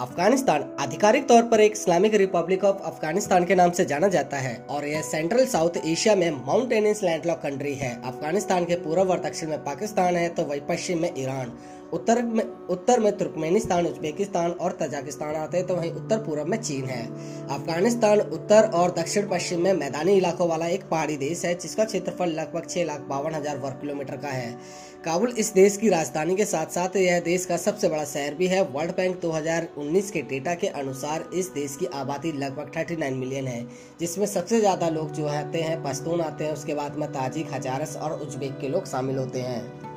अफ़गानिस्तान आधिकारिक तौर पर एक इस्लामिक रिपब्लिक ऑफ़ अफ़गानिस्तान के नाम से जाना जाता है और यह सेंट्रल साउथ एशिया में माउंटेनियस लैंडलॉक कंट्री है। अफ़गानिस्तान के पूर्व और दक्षिण में पाकिस्तान है तो वही पश्चिम में ईरान। उत्तर में उत्तर में तुर्कमेनिस्तान, उज्बेकिस्तान और तजाकिस्तान आते हैं तो वहीं उत्तर पूर्व में चीन है। अफ़गानिस्तान, उत्तर और दक्षिण पश्चिम में मैदानी इलाकों वाला एक पहाड़ी देश है, जिसका क्षेत्रफल लगभग छह लाख बावन हज़ार वर्ग किलोमीटर का है। काबुल इस देश की राजधानी के साथ साथ यह देश का सबसे बड़ा शहर भी है। वर्ल्ड बैंक 2019 के डेटा के अनुसार इस देश की आबादी लगभग 39 मिलियन है, जिसमें सबसे ज़्यादा लोग जो आते हैं, पश्तून आते हैं, उसके बाद में ताजिक, हजारस और उज्बेक के लोग शामिल होते हैं।